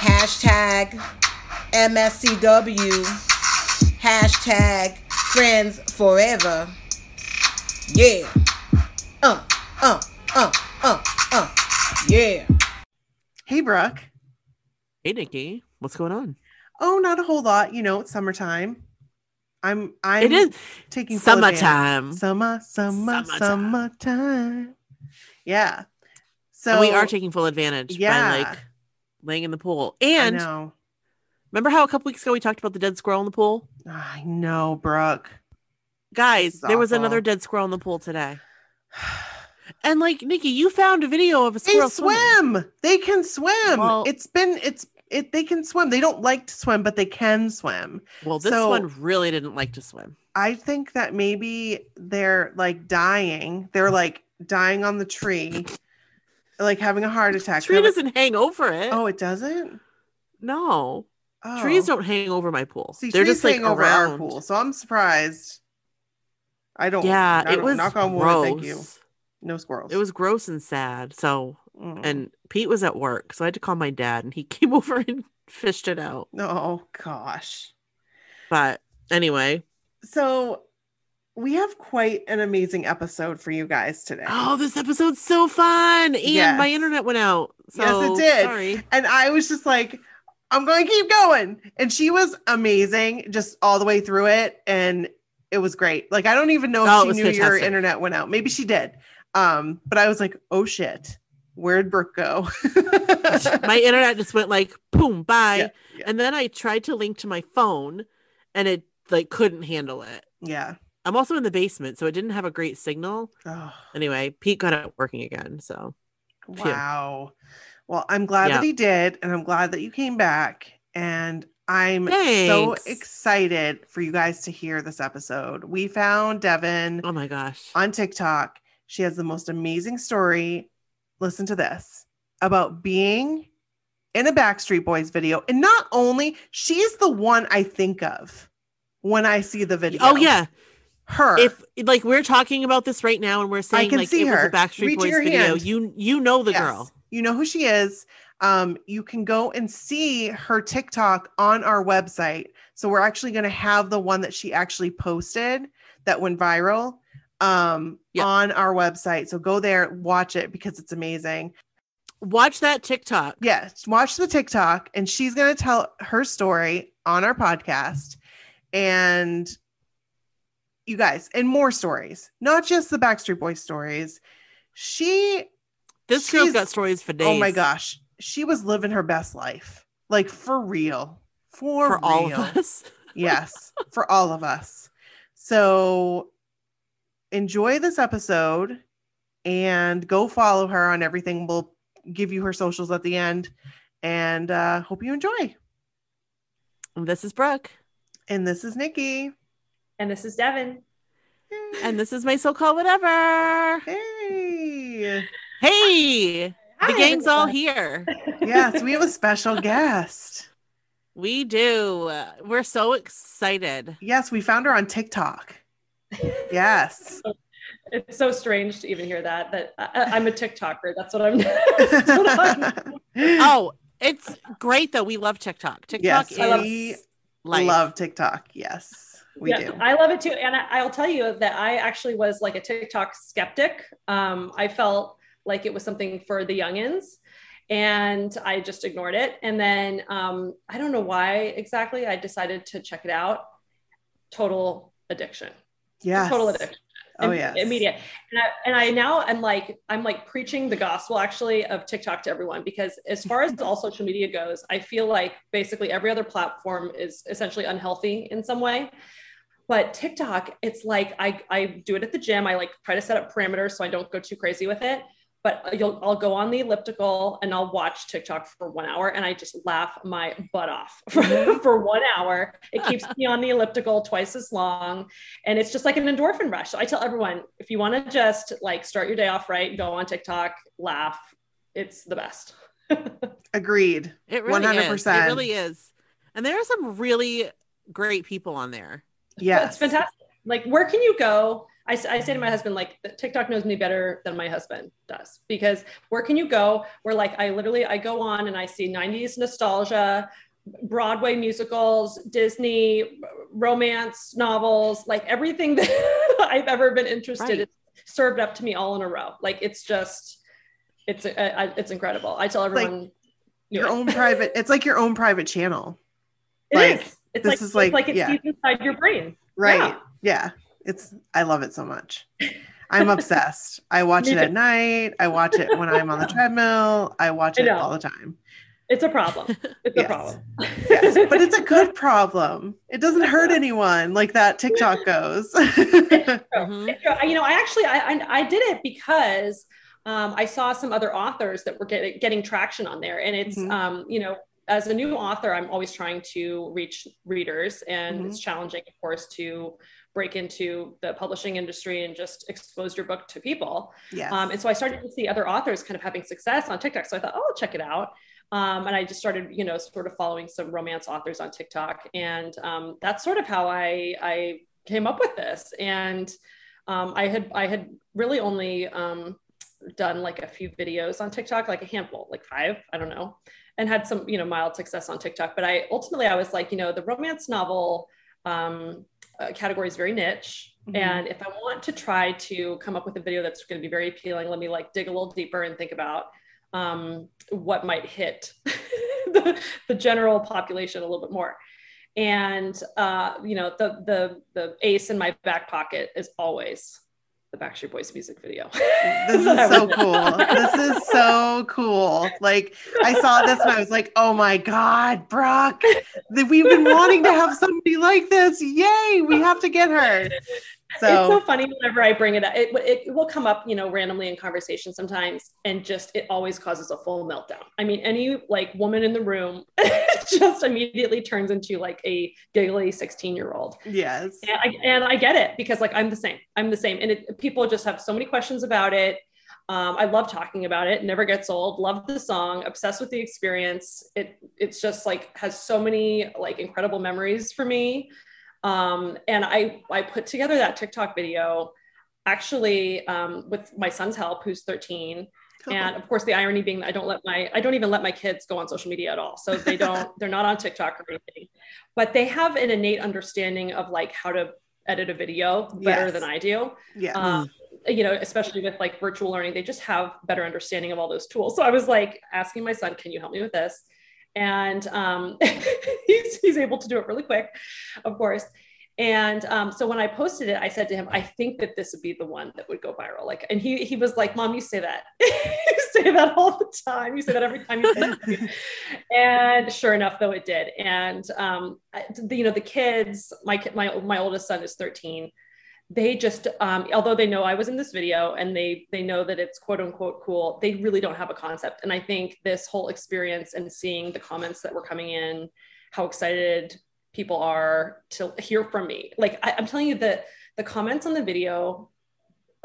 Hashtag MSCW. Hashtag friends forever. Yeah. Uh, uh, uh, uh, uh. Yeah. Hey, Brooke. Hey, Nikki, what's going on? Oh, not a whole lot. You know, it's summertime. I'm. I'm. It is taking full summertime. Summer, summer, Summertime. summertime. Yeah. So And we are taking full advantage Yeah. by like laying in the pool. I And know. remember how a couple weeks ago we talked about the dead squirrel in the pool? I know, Brooke. Guys, there was awful. another dead squirrel in the pool today. And like Nikki, you found a video of a They squirrel swimming. swim. They can swim. Well- it's been. It's. It. They can swim. They don't like to swim, but they can swim. Well, this So- one really didn't like to swim. I think that maybe they're like dying. They're like dying on the tree, like having a heart attack. Tree doesn't hang over it. oh, it doesn't. no. Oh. Trees don't hang over my pool. See, They're just like over around. our pool, so I'm surprised. I don't. Yeah, I it don't- was knock on wood. gross. Thank you. No squirrels. It was gross and sad. So, Mm. and Pete was at work, so I had to call my dad, and he came over and fished it out. oh gosh. But anyway, So we have quite an amazing episode for you guys today. oh, this episode's so fun, and my internet went out. So, Yes, it did. Sorry. And I was just like, I'm going to keep going. And she was amazing just all the way through it. And it was great. Like, I don't even know if Oh, she knew your internet went out. Maybe she did. Um, but I was like, oh shit, where'd Brooke go? my internet just went like boom, bye. Yeah, yeah. And then I tried to link to my phone, and it like couldn't handle it. yeah. I'm also in the basement, so it didn't have a great signal. Oh, Anyway, Pete got it working again. So Phew. wow. Well, I'm glad Yeah. that he did. And I'm glad that you came back. And I'm so excited for you guys to hear this episode. We found Devin. oh my gosh. on TikTok. She has the most amazing story. Listen to this about being in a Backstreet Boys video. And not only, she's the one I think of when I see the oh, video. Oh yeah. Her. If like we're talking about this right now and we're saying can like see it her. was a Backstreet Reach Boys video, hand. you you know the Yes. girl. You know who she is. Um, you can go and see her TikTok on our website. So we're actually going to have the one that she actually posted that went viral um, Yep. on our website. So go there, watch it because it's amazing. Watch that TikTok. Yes, watch the TikTok, and she's going to tell her story on our podcast. And you guys, and more stories, not just the Backstreet Boys stories. She, This girl's got stories for days. oh my gosh, she was living her best life, like for real, for, For all of us. yes, for all of us. So enjoy this episode and go follow her on everything. We'll give you her socials at the end and uh, hope you enjoy. This is Brooke. And this is Nikki. And this is Devin. And this is my so-called whatever. Hey. Hey, the Hi, gang's all here. Yes, we have a special guest. We do. We're so excited. Yes, we found her on TikTok. Yes. It's so strange to even hear that. That I, I'm a TikToker. That's what I'm. that's what I'm Oh, it's great though. We love TikTok. TikTok yes, love- we is love TikTok. Yes, we yeah, do. I love it too. And I, I'll tell you that I actually was like a TikTok skeptic. Um, I felt like it was something for the youngins and I just ignored it. And then um, I don't know why exactly I decided to check it out. Total addiction. Yeah. Total addiction. Oh yes. immediate and I, and I now am like i'm like preaching the gospel actually of tiktok to everyone because as far as all social media goes i feel like basically every other platform is essentially unhealthy in some way but tiktok it's like i i do it at the gym i like try to set up parameters so i don't go too crazy with it but you'll, I'll go on the elliptical and I'll watch TikTok for one hour and I just laugh my butt off for, for one hour. It keeps me on the elliptical twice as long. And it's just like an endorphin rush. So I tell everyone if you want to just like start your day off right, go on TikTok, laugh. It's the best. Agreed. It really is. 100%. It really is. And there are some really great people on there. Yes. It's fantastic. Like, where can you go? I, I say to my husband, like, TikTok knows me better than my husband does because where can you go? Where, like, I literally I go on and I see 90s nostalgia, Broadway musicals, Disney romance novels, like everything that I've ever been interested Right. in served up to me all in a row. Like, it's just, it's uh, I- it's incredible. I tell like everyone, Your it. own private. It's like your own private channel. It like, is. It's this like, is it's like- like it yeah. inside your brain. Right. Yeah. Yeah. It's I love it so much. I'm obsessed. I watch it at night. I watch it when I'm on the treadmill. I watch it know. all the time. It's a problem. It's Yes. a problem. Yes. But it's a good problem. It doesn't hurt anyone like that TikTok goes. Mhm. It's true. You know, I actually I, I, I did it because um, I saw some other authors that were getting getting traction on there, and it's Mhm. um, you know, as a new author, I'm always trying to reach readers, and Mhm. it's challenging, of course, to break into the publishing industry and just expose your book to people. yes. Um, and so I started to see other authors kind of having success on TikTok. So I thought, oh, I'll check it out. Um, and I just started, you know, sort of following some romance authors on TikTok, and um, that's sort of how I I came up with this. And um, I had I had really only um, done like a few videos on TikTok, like a handful, like five, I don't know, and had some you know mild success on TikTok. But I ultimately I was like, you know, the romance novel um, uh, category is very niche. Mhm. And if I want to try to come up with a video that's going to be very appealing, let me like dig a little deeper and think about um, what might hit the, the general population a little bit more. And uh, you know, the the the ace in my back pocket is always the Backstreet Boys music video. this is so cool. This is so cool. Like I saw this and I was like, oh my God, Brooke, that we've been wanting to have somebody like this. Yay, we have to get her. It's so So funny whenever I bring it up. It, it will come up, you know, randomly in conversation sometimes, and just it always causes a full meltdown. I mean, any like woman in the room just immediately turns into like a giggly 16 year old. yes. And I, and I get it because like I'm the same. I'm the same, and it, people just have so many questions about it. Um, I love talking about it. Never gets old. Love the song. Obsessed with the experience. It it's just like has so many like incredible memories for me. Um, and I I put together that TikTok video actually um, with my son's help, who's 13. And of course, the irony being that I don't let my I don't even let my kids go on social media at all. So they don't they're not on TikTok or anything, but they have an innate understanding of like how to edit a video better Yes. than I do. yeah. Um, you know, especially with like virtual learning, they just have better understanding of all those tools. So I was like asking my son, "Can you help me with this?" And um, he's he's able to do it really quick, of course. And um, so when I posted it, I said to him, I think that this would be the one that would go viral. Like, and he he was like, Mom, you say that. you say that all the time. You say that every time you say and sure enough, though it did. And um, I- you know, the kids, my my my oldest son is 13. They just, um, although they know I was in this video and they they know that it's quote unquote cool, they really don't have a concept. And I think this whole experience and seeing the comments that were coming in, how excited people are to hear from me. Like I, I'm telling you that the comments on the video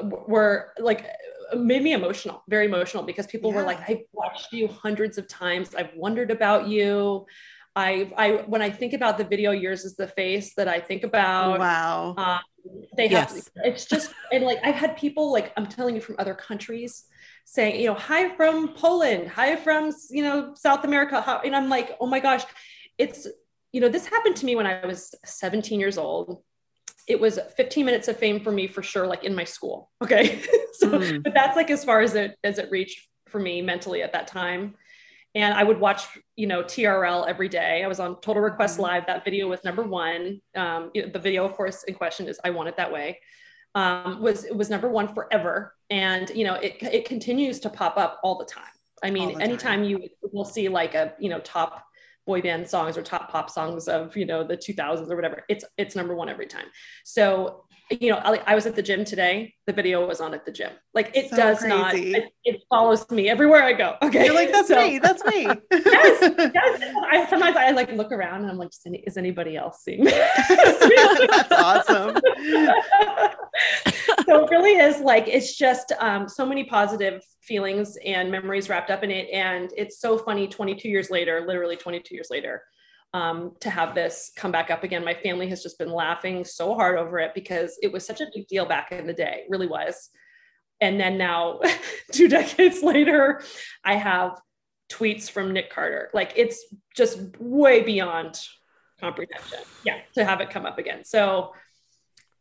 were like made me emotional, very emotional because people were like, I've watched you hundreds of times. I've wondered about you. I, I, when I think about the video, yours is the face that I think about. wow. Um, They have Yes. it's just and like I've had people like I'm telling you from other countries saying, you know, hi from Poland, hi from you know South America, how, and I'm like, oh my gosh, it's you know this happened to me when I was 17 years old. It was 15 minutes of fame for me for sure, like in my school. Okay, so Mm. but that's like as far as it as it reached for me mentally at that time. And I would watch, you know, TRL every day. I was on Total Request Live. That video was number one. Um, the video, of course, in question is "I Want It That Way." Um, was it was number one forever, and you know, it it continues to pop up all the time. I mean, anytime you will see like a you know top boy band songs or top pop songs of you know the 2000s or whatever, it's it's number one every time. So you know, I, I was at the gym today. The video was on at the gym. Like it So does not. It, it follows me everywhere I go. Okay, You're like, that's So- me. That's me. Yes, yes. I sometimes I like look around and I'm like, is, any, is anybody else seeing? That's awesome. so it really is like it's just um, so many positive feelings and memories wrapped up in it, and it's so funny. 22 years later, literally 22 years later, um, to have this come back up again. My family has just been laughing so hard over it because it was such a big deal back in the day. Really was. And then now, two decades later, I have tweets from Nick Carter. Like it's just way beyond comprehension. Yeah, to have it come up again. So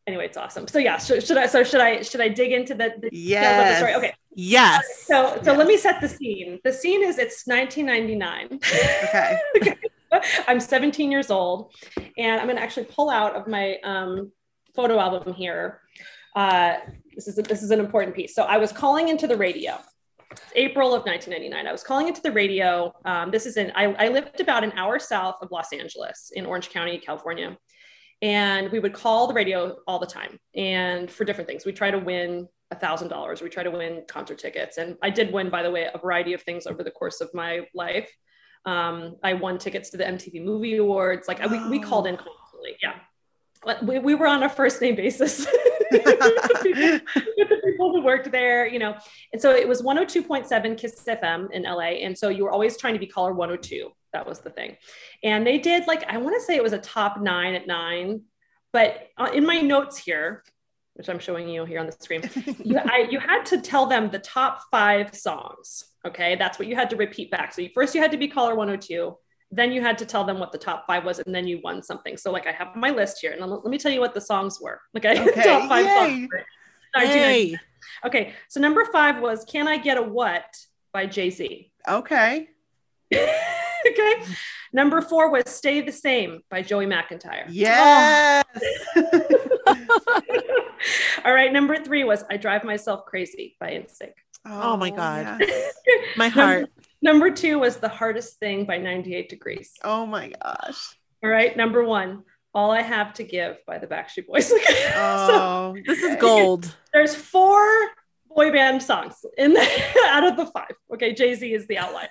anyway, it's awesome. So yeah, should, should I? So should I? Should I dig into the, the details of the story? Okay. Yes. So so Yes. let me set the scene. The scene is it's 1999. Okay. I'm 17 years old, and I'm going to actually pull out of my um, photo album here. Uh, this is this is an important piece. So I was calling into the radio. It's April of 1999. I was calling into the radio. Um, this is in I, I lived about an hour south of Los Angeles in Orange County, California, and we would call the radio all the time and for different things. We try to win a thousand dollars. We try to win concert tickets, and I did win, by the way, a variety of things over the course of my life. Um, I won tickets to the MTV Movie Awards. Like we, we called in constantly. Yeah. We, we were on a first name basis with the people who worked there, you know. And so it was 102.7 Kiss FM in LA. And so you were always trying to be caller 102. That was the thing. And they did like, I want to say it was a top nine at nine. But uh, in my notes here, which I'm showing you here on the screen, you, I, you had to tell them the top five songs. Okay, that's what you had to repeat back. So you, first you had to be caller 102, then you had to tell them what the top five was, and then you won something. So like I have my list here, and let let me tell you what the songs were. Okay, Okay, top five yay. songs. for 1990. Yay. Okay, so number five was "Can I Get a What" by Jay Z. okay. okay, number four was "Stay the Same" by Joey McIntyre. Yes. All right, number three was "I Drive Myself Crazy" by NSYNC. Oh my oh, God. yes. My heart. Number two was "The Hardest Thing" by 98 Degrees. Oh my gosh. All right, number one, "All I Have to Give" by the Backstreet Boys. so Oh. This is gold. there's four boy band songs in the, out of the five. Okay, Jay Z is the outlier.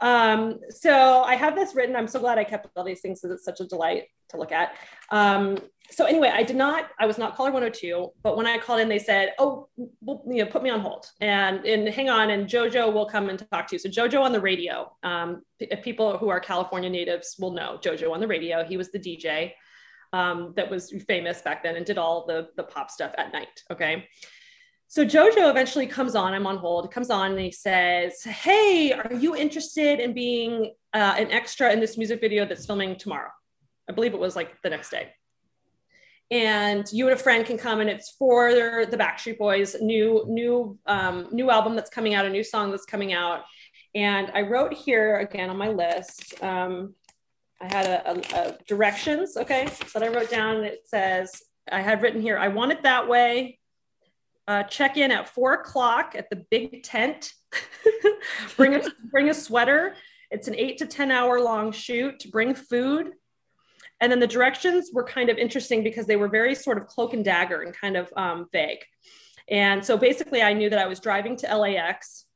um, so I have this written. I'm so glad I kept all these things because it's such a delight to look at. Um, so anyway, I did not. I was not caller 102, but when I called in, they said, "Oh, well, you know, put me on hold and and hang on, and JoJo will come and talk to you." So JoJo on the radio. Um, p- people who are California natives will know JoJo on the radio. He was the DJ um, that was famous back then and did all the the pop stuff at night. Okay. So Jojo eventually comes on. I'm on hold. Comes on and he says, "Hey, are you interested in being uh, an extra in this music video that's filming tomorrow?" I believe it was like the next day. And you and a friend can come, and it's for the Backstreet Boys' new new um, new album that's coming out, a new song that's coming out. And I wrote here again on my list. Um, I had a, a, a directions, okay, that I wrote down. It says I had written here, I want it that way. Uh, check in at four o'clock at the big tent. bring a bring a sweater. It's an eight to ten hour long shoot. To bring food. And then the directions were kind of interesting because they were very sort of cloak and dagger and kind of um, vague. And so basically, I knew that I was driving to LAX.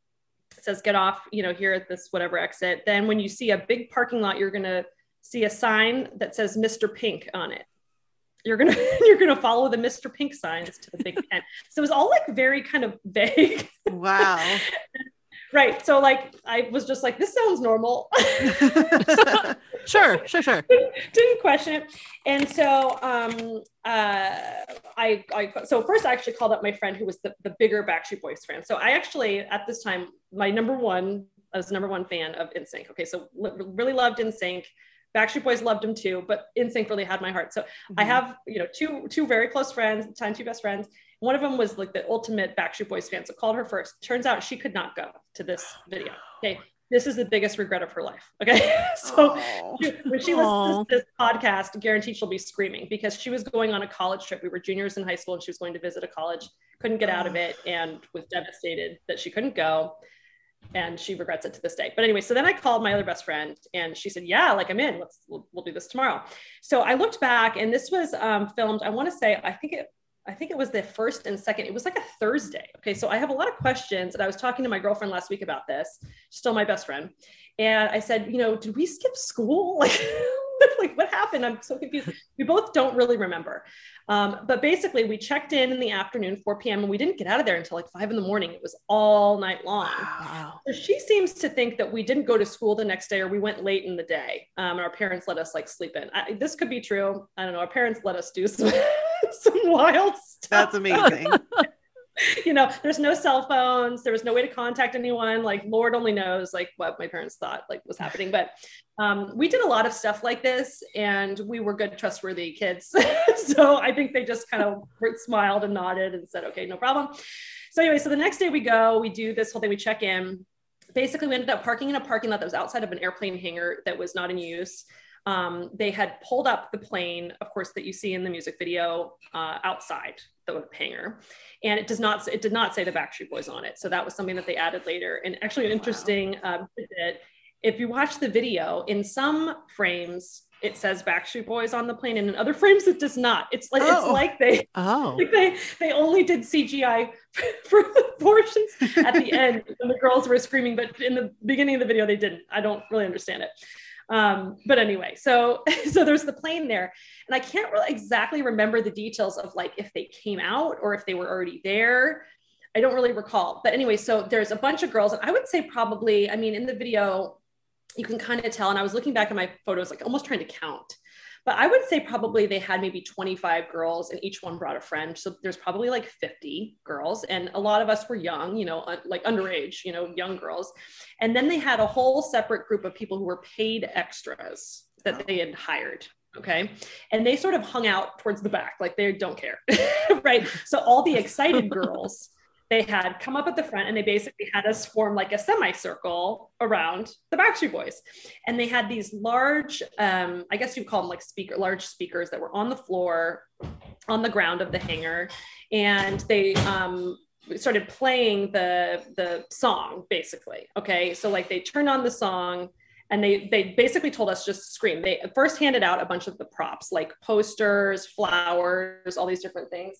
It says get off, you know, here at this whatever exit. Then when you see a big parking lot, you're gonna see a sign that says Mr. Pink on it. You're gonna you're gonna follow the Mr. Pink signs to the big tent. So it was all like very kind of vague. Wow. right. So like I was just like, this sounds normal. Sure, sure, sure. didn't question it. And so um uh I I so first I actually called up my friend who was the, the bigger Backstreet Boys fan. So I actually at this time my number one I was number one fan of NSYNC. Okay, so li- really loved NSYNC. Backstreet Boys loved him too, but NSYNC really had my heart. So I Mhm. have you know two two very close friends, time two best friends. One of them was like the ultimate Backstreet Boys fan, so called her first. Turns out she could not go to this video. Okay, this is the biggest regret of her life. Okay, so she- when she Aw. listens to this podcast, guaranteed she'll be screaming because she was going on a college trip. We were juniors in high school and she was going to visit a college, couldn't get out of it, and was devastated that she couldn't go. And she regrets it to this day. But anyway, so then I called my other best friend and she said, Yeah, like I'm in. Let's we'll, we'll do this tomorrow. So I looked back and this was um, filmed, I want to say, I think it I think it was the first and second. It was like a Thursday. Okay. So I have a lot of questions. And I was talking to my girlfriend last week about this, still my best friend. And I said, you know, did we skip school? Like, like what happened? I'm so confused. We both don't really remember. Um, but basically, we checked in in the afternoon, 4 p.m., and we didn't get out of there until like five in the morning. It was all night long. Wow. So she seems to think that we didn't go to school the next day or we went late in the day. Um, and our parents let us like sleep in. I, this could be true. I don't know. Our parents let us do some, some wild stuff. That's amazing. you know, there's no cell phones. There was no way to contact anyone. Like Lord only knows like what my parents thought like was happening. But um, we did a lot of stuff like this and we were good, trustworthy kids. so I think they just kind of smiled and nodded and said, okay, no problem. So anyway, so the next day we go, we do this whole thing, we check in. Basically, we ended up parking in a parking lot that was outside of an airplane hangar that was not in use. Um, they had pulled up the plane, of course, that you see in the music video uh, outside the hangar, and it does not it did not say the Backstreet Boys on it. So that was something that they added later. And actually, an interesting uh, bit. If you watch the video, in some frames it says Backstreet Boys on the plane, and in other frames it does not. It's like it's Oh. like they Oh. like they they only did CGI for the portions at the end when the girls were screaming, but in the beginning of the video they didn't. I don't really understand it. Um, but anyway, so so there's the plane there, and I can't really exactly remember the details of like if they came out or if they were already there. I don't really recall. But anyway, so there's a bunch of girls, and I would say probably, I mean, in the video, you can kind of tell. And I was looking back at my photos, like almost trying to count. But I would say probably they had maybe 25 girls and each one brought a friend. So there's probably like 50 girls. And a lot of us were young, you know, un- like underage, you know, young girls. And then they had a whole separate group of people who were paid extras that they had hired. Okay. And they sort of hung out towards the back, like they don't care. right. So all the excited girls they had come up at the front and they basically had us form like a semicircle around the Backstreet Boys. And they had these large, um, I guess you call them like speaker, large speakers that were on the floor, on the ground of the hangar. And they um, started playing the, the song basically. Okay. So like they turned on the song and they they basically told us just scream. They first handed out a bunch of the props like posters, flowers, all these different things.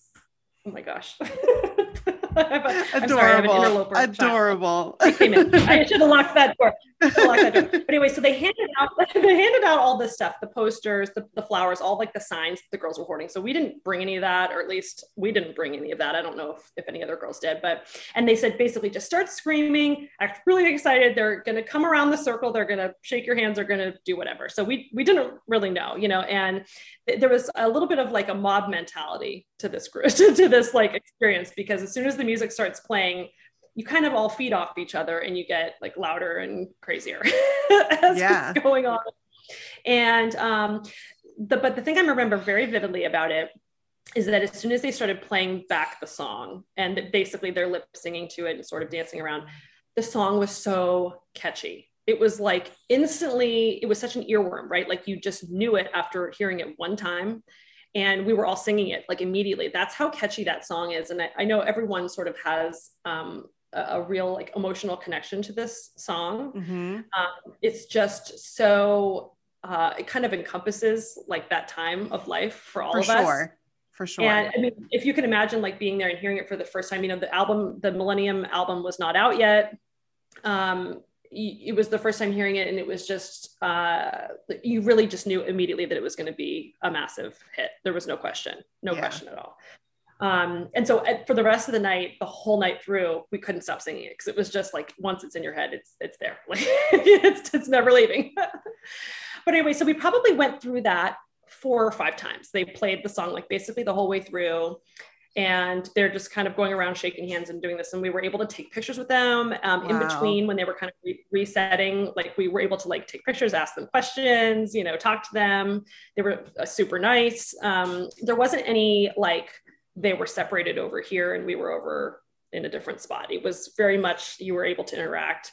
Oh my gosh. I'm sorry, I have an Adorable. Adorable. I. I should have locked that door. Should have locked that door. But anyway, so they handed out they handed out all this stuff, the posters, the, the flowers, all like the signs the girls were hoarding. So we didn't bring any of that, or at least we didn't bring any of that. I don't know if, if any other girls did, but and they said basically just start screaming, act really excited. They're gonna come around the circle, they're gonna shake your hands, they're gonna do whatever. So we we didn't really know, you know, and th- there was a little bit of like a mob mentality to this group to this like experience because as soon as the music starts playing you kind of all feed off each other and you get like louder and crazier as Yeah. it's going on. And um the, but the thing i remember very vividly about it is that as soon as they started playing back the song and basically they're lip singing to it and sort of dancing around the song was so catchy. It was like instantly it was such an earworm right? Like you just knew it after hearing it one time and we were all singing it like immediately. That's how catchy that song is. And i, I know everyone sort of has um, a, a real like emotional connection to this song Mhm. um, it's just so uh, it kind of encompasses like that time of life for all For of us. For sure. and I mean, if you can imagine like being there and hearing it for the first time, you know, the album, the Millennium album was not out yet. Um, it was the first time hearing it, and it was just, uh, you really just knew immediately that it was going to be a massive hit. There was no question, no Yeah. question at all. Um, and so uh, for the rest of the night, the whole night through, we couldn't stop singing it because it was just like once it's in your head, it's it's there, like it's it's never leaving. but anyway, so we probably went through that four or five times. They played the song like basically the whole way through and they're just kind of going around shaking hands and doing this and we were able to take pictures with them um, in between when they were kind of re- resetting like we were able to like take pictures ask them questions you know talk to them they were uh, super nice um, there wasn't any like they were separated over here and we were over in a different spot it was very much you were able to interact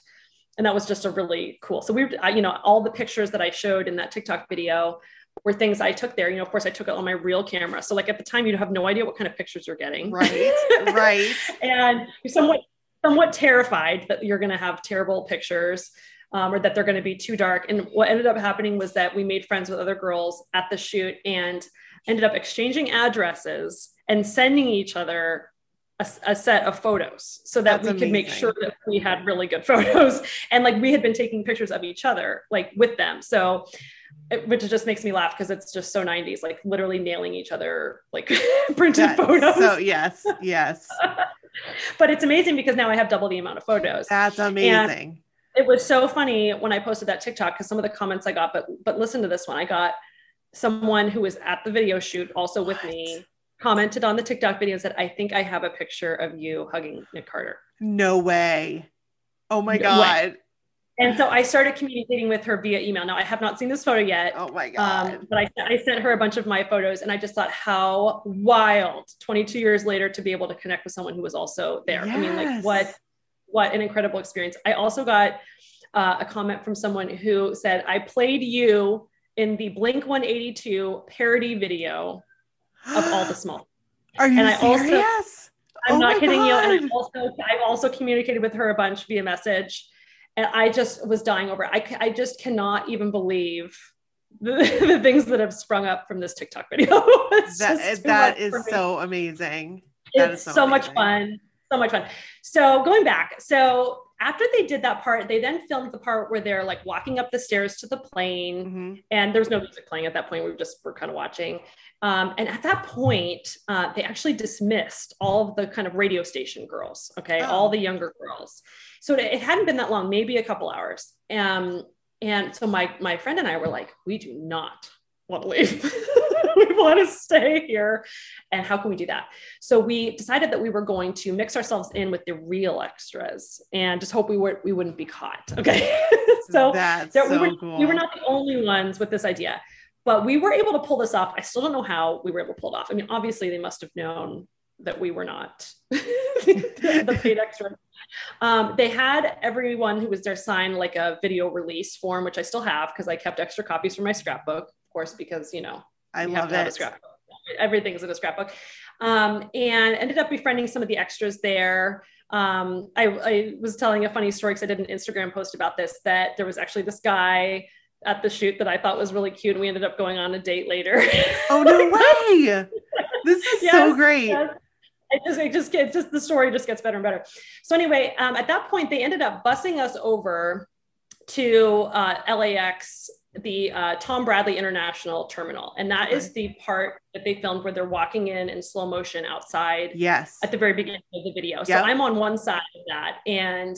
and that was just a really cool so we I- you know all the pictures that i showed in that tiktok video were things I took there. You know, of course, I took it on my real camera. So, like at the time, you have no idea what kind of pictures you're getting. Right, right. and you're somewhat, somewhat terrified that you're going to have terrible pictures um, or that they're going to be too dark. And what ended up happening was that we made friends with other girls at the shoot and ended up exchanging addresses and sending each other a, a set of photos so that That's we could make sure that we had really good photos and like we had been taking pictures of each other like with them so it, which just makes me laugh because it's just so 90s like literally nailing each other like printed photos So yes, yes. but it's amazing because now i have double the amount of photos That's amazing. it was so funny when I posted that TikTok because some of the comments I got, but but listen to this one. I got someone who was at the video shoot also with me commented on the TikTok video and said, I think I have a picture of you hugging Nick Carter. No way. Oh my No god. And so I started communicating with her via email. Now I have not seen this photo yet. Oh my god. Um, but I, I sent her a bunch of my photos and I just thought how wild 22 years later to be able to connect with someone who was also there. I mean, like what, what an incredible experience. I also got uh, a comment from someone who said, I played you in the Blink 182 parody video of all the small. Are you and I also- serious? I'm Oh not kidding you. And I God. also, I've also communicated with her a bunch via message. And I just was dying over it. I, I just cannot even believe the, the things that have sprung up from this TikTok video. that that is so amazing. that it's is so, so much fun. So much fun. So going back, so after they did that part, they then filmed the part where they're like walking up the stairs to the plane Mhm. and there was no music playing at that point. We were just were kind of watching. Um, and at that point, uh, they actually dismissed all of the kind of radio station girls. Okay, Oh. all the younger girls. So it, hadn't been that long, maybe a couple hours. Um, and so my my friend and I were like, we do not want to leave. we want to stay here. And how can we do that? So we decided that we were going to mix ourselves in with the real extras and just hope we were we wouldn't be caught. Okay. so that's there, so we, were, cool. we were not the only ones with this idea, but we were able to pull this off. I still don't know how we were able to pull it off. I mean, obviously, they must have known that we were not the paid extra. Um, they had everyone who was there sign like a video release form, which I still have because I kept extra copies for my scrapbook, of course, because you know I you love to have scrapbook. Everything's in a scrapbook. Um, and ended up befriending some of the extras there. Um, I, I was telling a funny story because I did an Instagram post about this that there was actually this guy at the shoot that I thought was really cute. And we ended up going on a date later. Oh no way! This is so great. yes. It just, it just gets just the story just gets better and better. So anyway, um, at that point, they ended up busing us over to uh, LAX, the uh, Tom Bradley International Terminal, and that is the part that they filmed where they're walking in in slow motion outside Yes. at the very beginning of the video. So Yep. I'm on one side of that, and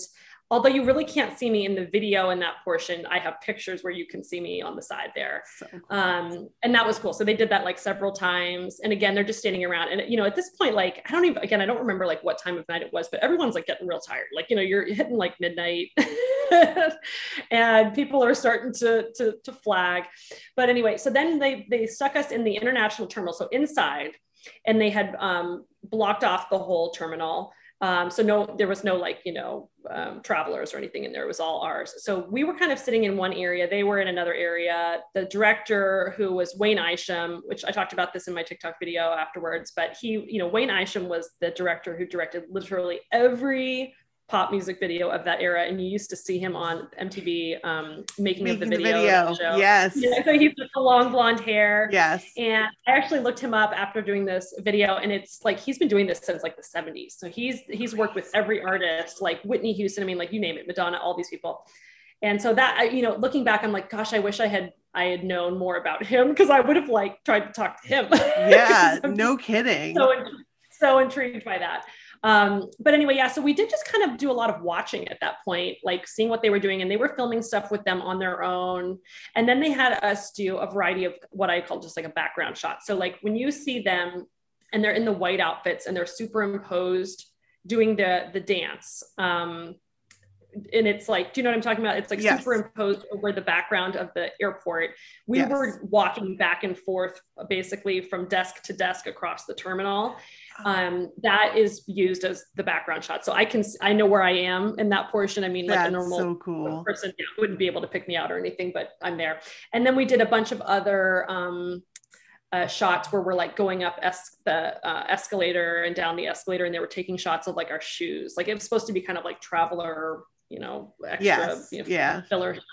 although you really can't see me in the video in that portion, I have pictures where you can see me on the side there. So cool. um and that was cool. So they did that like several times. And again they're just standing around. And you know at this point like i don't even again i don't remember like what time of night it was but everyone's like getting real tired. Like you know you're hitting like midnight. And people are starting to, to to flag. But anyway so then they they stuck us in the international terminal. So inside and they had um, blocked off the whole terminal um, so no, there was no like, you know, um, travelers or anything in there. It was all ours. So we were kind of sitting in one area. They were in another area. The director who was Wayne Isham, which I talked about this in my TikTok video afterwards, but he, you know, Wayne Isham was the director who directed literally every pop music video of that era. And you used to see him on MTV um, making, of the Making the video. video. the show. Yes. Yeah, so he's with the long blonde hair. Yes. And I actually looked him up after doing this video, and it's like he's been doing this since like the 70s. So he's he's worked with every artist, like Whitney Houston. I mean, like you name it, Madonna, all these people. And so that you know, looking back, I'm like, gosh, I wish I had I had known more about him because I would have like tried to talk to him. Yeah, No kidding. so so intrigued by that. Um, but anyway, yeah, so we did just kind of do a lot of watching at that point, like seeing what they were doing, and they were filming stuff with them on their own. And then they had us do a variety of what I call just like a background shot. So, like when you see them and they're in the white outfits and they're superimposed doing the the dance. Um, and it's like, do you know what I'm talking about? It's like Yes. superimposed over the background of the airport. We Yes. were walking back and forth basically from desk to desk across the terminal. Um, that is used as the background shot. So I can, I know where I am in that portion. I mean, like That's a normal so cool. person yeah, wouldn't be able to pick me out or anything, but I'm there. And then we did a bunch of other um, uh, shots where we're like going up es- the uh, escalator and down the escalator, and they were taking shots of like our shoes. Like it was supposed to be kind of like traveler, you know, extra, Yes. you know, Yeah. filler shots.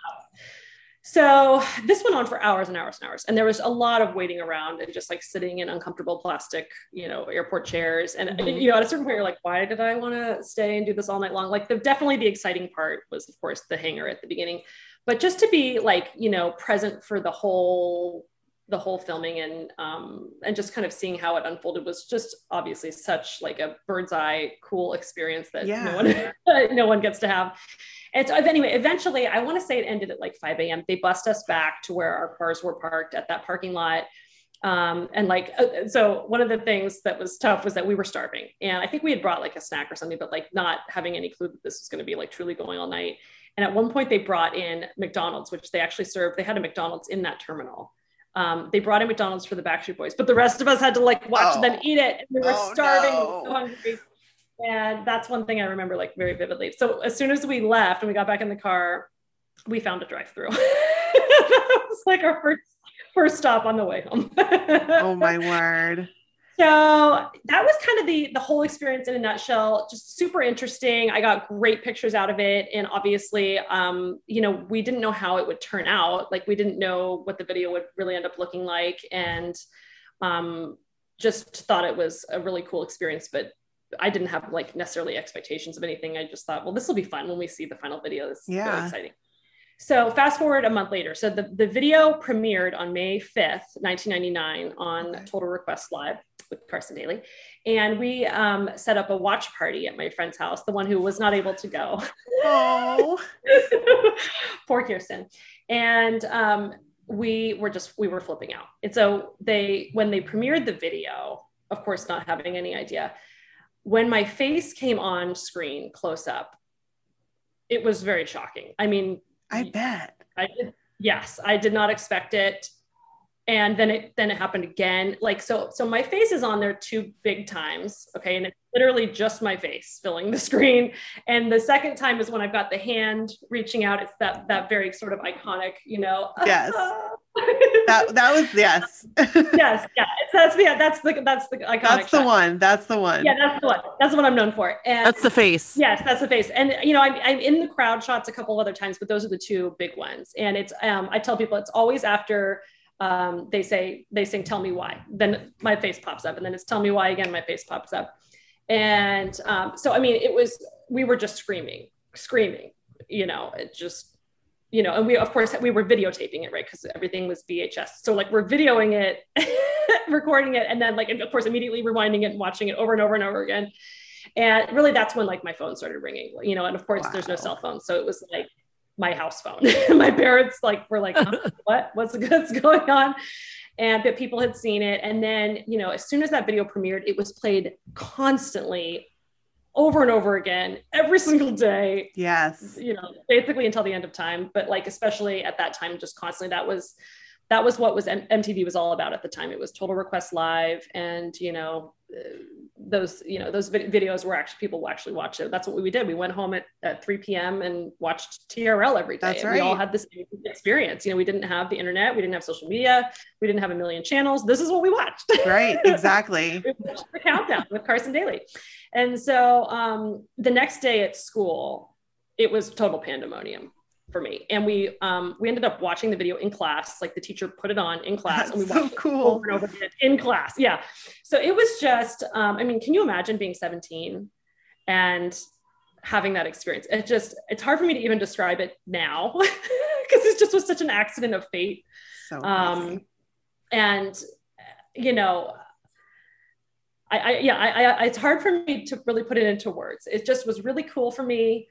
So this went on for hours and hours and hours, and there was a lot of waiting around and just like sitting in uncomfortable plastic, you know, airport chairs. And Mhm. you know, at a certain point, you're like, why did I want to stay and do this all night long? Like, the definitely the exciting part was, of course, the hangar at the beginning, but just to be like, you know, present for the whole the whole filming and um and just kind of seeing how it unfolded was just obviously such like a bird's eye cool experience that Yeah. no one no one gets to have and so anyway, eventually, I want to say it ended at like 5 a.m. They bust us back to where our cars were parked at that parking lot. Um, and like, uh, so one of the things that was tough was that we were starving. And I think we had brought like a snack or something, but like not having any clue that this was going to be like truly going all night. And at one point, they brought in McDonald's, which they actually served. They had a McDonald's in that terminal. Um, they brought in McDonald's for the Backstreet Boys, but the rest of us had to like watch Oh. them eat it. And we were Oh, starving, we no. were so hungry. And that's one thing I remember like very vividly. So as soon as we left and we got back in the car, we found a drive-through. it was like our first first stop on the way home. Oh my word. So that was kind of the the whole experience in a nutshell. Just super interesting. I got great pictures out of it, and obviously, um, you know, we didn't know how it would turn out. Like we didn't know what the video would really end up looking like, and um, just thought it was a really cool experience. But I didn't have like necessarily expectations of anything. I just thought, well, this will be fun when we see the final video. This is Yeah. really exciting. So fast forward a month later. So the, the video premiered on May 5th, 1999 on Okay. Total Request Live with Carson Daly. And we um, set up a watch party at my friend's house, the one who was not able to go. Oh, Poor Kirsten. And um, we were just, we were flipping out. And so they, when they premiered the video, of course, not having any idea, when my face came on screen close up, it was very shocking. I mean, I bet. I did, yes, I did not expect it. And then it then it happened again. Like so, so my face is on there two big times. Okay. And it's literally just my face filling the screen. And the second time is when I've got the hand reaching out. It's that that very sort of iconic, you know. Yes. That that was yes. yes, yeah. That's the that's the that's the iconic. That's the shot. one. That's the one. Yeah, that's the one. That's the one I'm known for. And That's the face. Yes, that's the face. And you know, I'm, I'm in the crowd shots a couple other times, but those are the two big ones. And it's um, I tell people it's always after um, they say they sing "Tell Me Why," then my face pops up, and then it's "Tell Me Why" again, my face pops up. And um, so, I mean, it was we were just screaming, screaming. You know, it just you know, and we of course we were videotaping it, right? Because everything was VHS. So like we're videoing it, recording it, and then like of course immediately rewinding it and watching it over and over and over again. And really, that's when like my phone started ringing, you know. And of course, there's no cell phone, so it was like my house phone. my parents like were like, huh? "What? What's what's going on?" And that people had seen it, and then you know, as soon as that video premiered, it was played constantly, over and over again, every single day Yes. you know basically until the end of time but like especially at that time just constantly that was that was what was M- mtv was all about at the time. It was total request live and you know uh, those you know those vid- videos were actually people actually watch it. That's what we did. We went home at, at 3 p.m and watched trl every day. That's and we all had the same experience. You know we didn't have the internet. We didn't have social media. We didn't have a million channels. This is what we watched. Right. Exactly. we watched the countdown with Carson Daly. And so um, the next day at school, it was total pandemonium for me. And we um, we ended up watching the video in class. Like the teacher put it on in class, and we That's so watched it cool. over and over again in class. Yeah. So it was just. Um, I mean, can you imagine being 17 and having that experience? It just it's hard for me to even describe it now because it just was such an accident of fate So um and you know I, I yeah, I, I, it's hard for me to really put it into words. It just was really cool for me.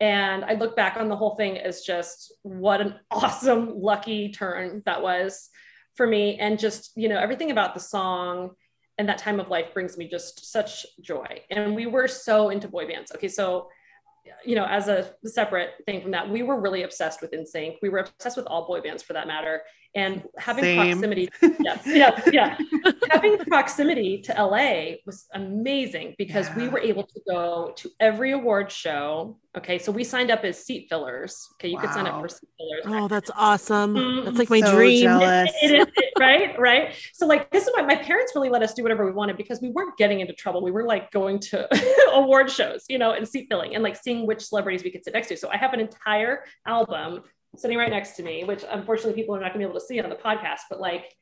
And I look back on the whole thing as just what an awesome, lucky turn that was for me. And just, you know, everything about the song and that time of life brings me just such joy. And we were so into boy bands. Okay, so you know, as a separate thing from that, we were really obsessed with NSYNC. We were obsessed with all boy bands for that matter and having Same. proximity yes yes yeah. Having proximity to la was amazing because we were able to go to every award show. Okay so we signed up as seat fillers. Okay you could sign up for seat fillers. Oh, that's awesome. Mm, That's like my so dream. jealous. it is it- right right. So like this is why my parents really let us do whatever we wanted because we weren't getting into trouble. We were like going to award shows you know and seat filling and like seeing which celebrities we could sit next to. So i have an entire album sitting right next to me which unfortunately people are not going to be able to see on the podcast but like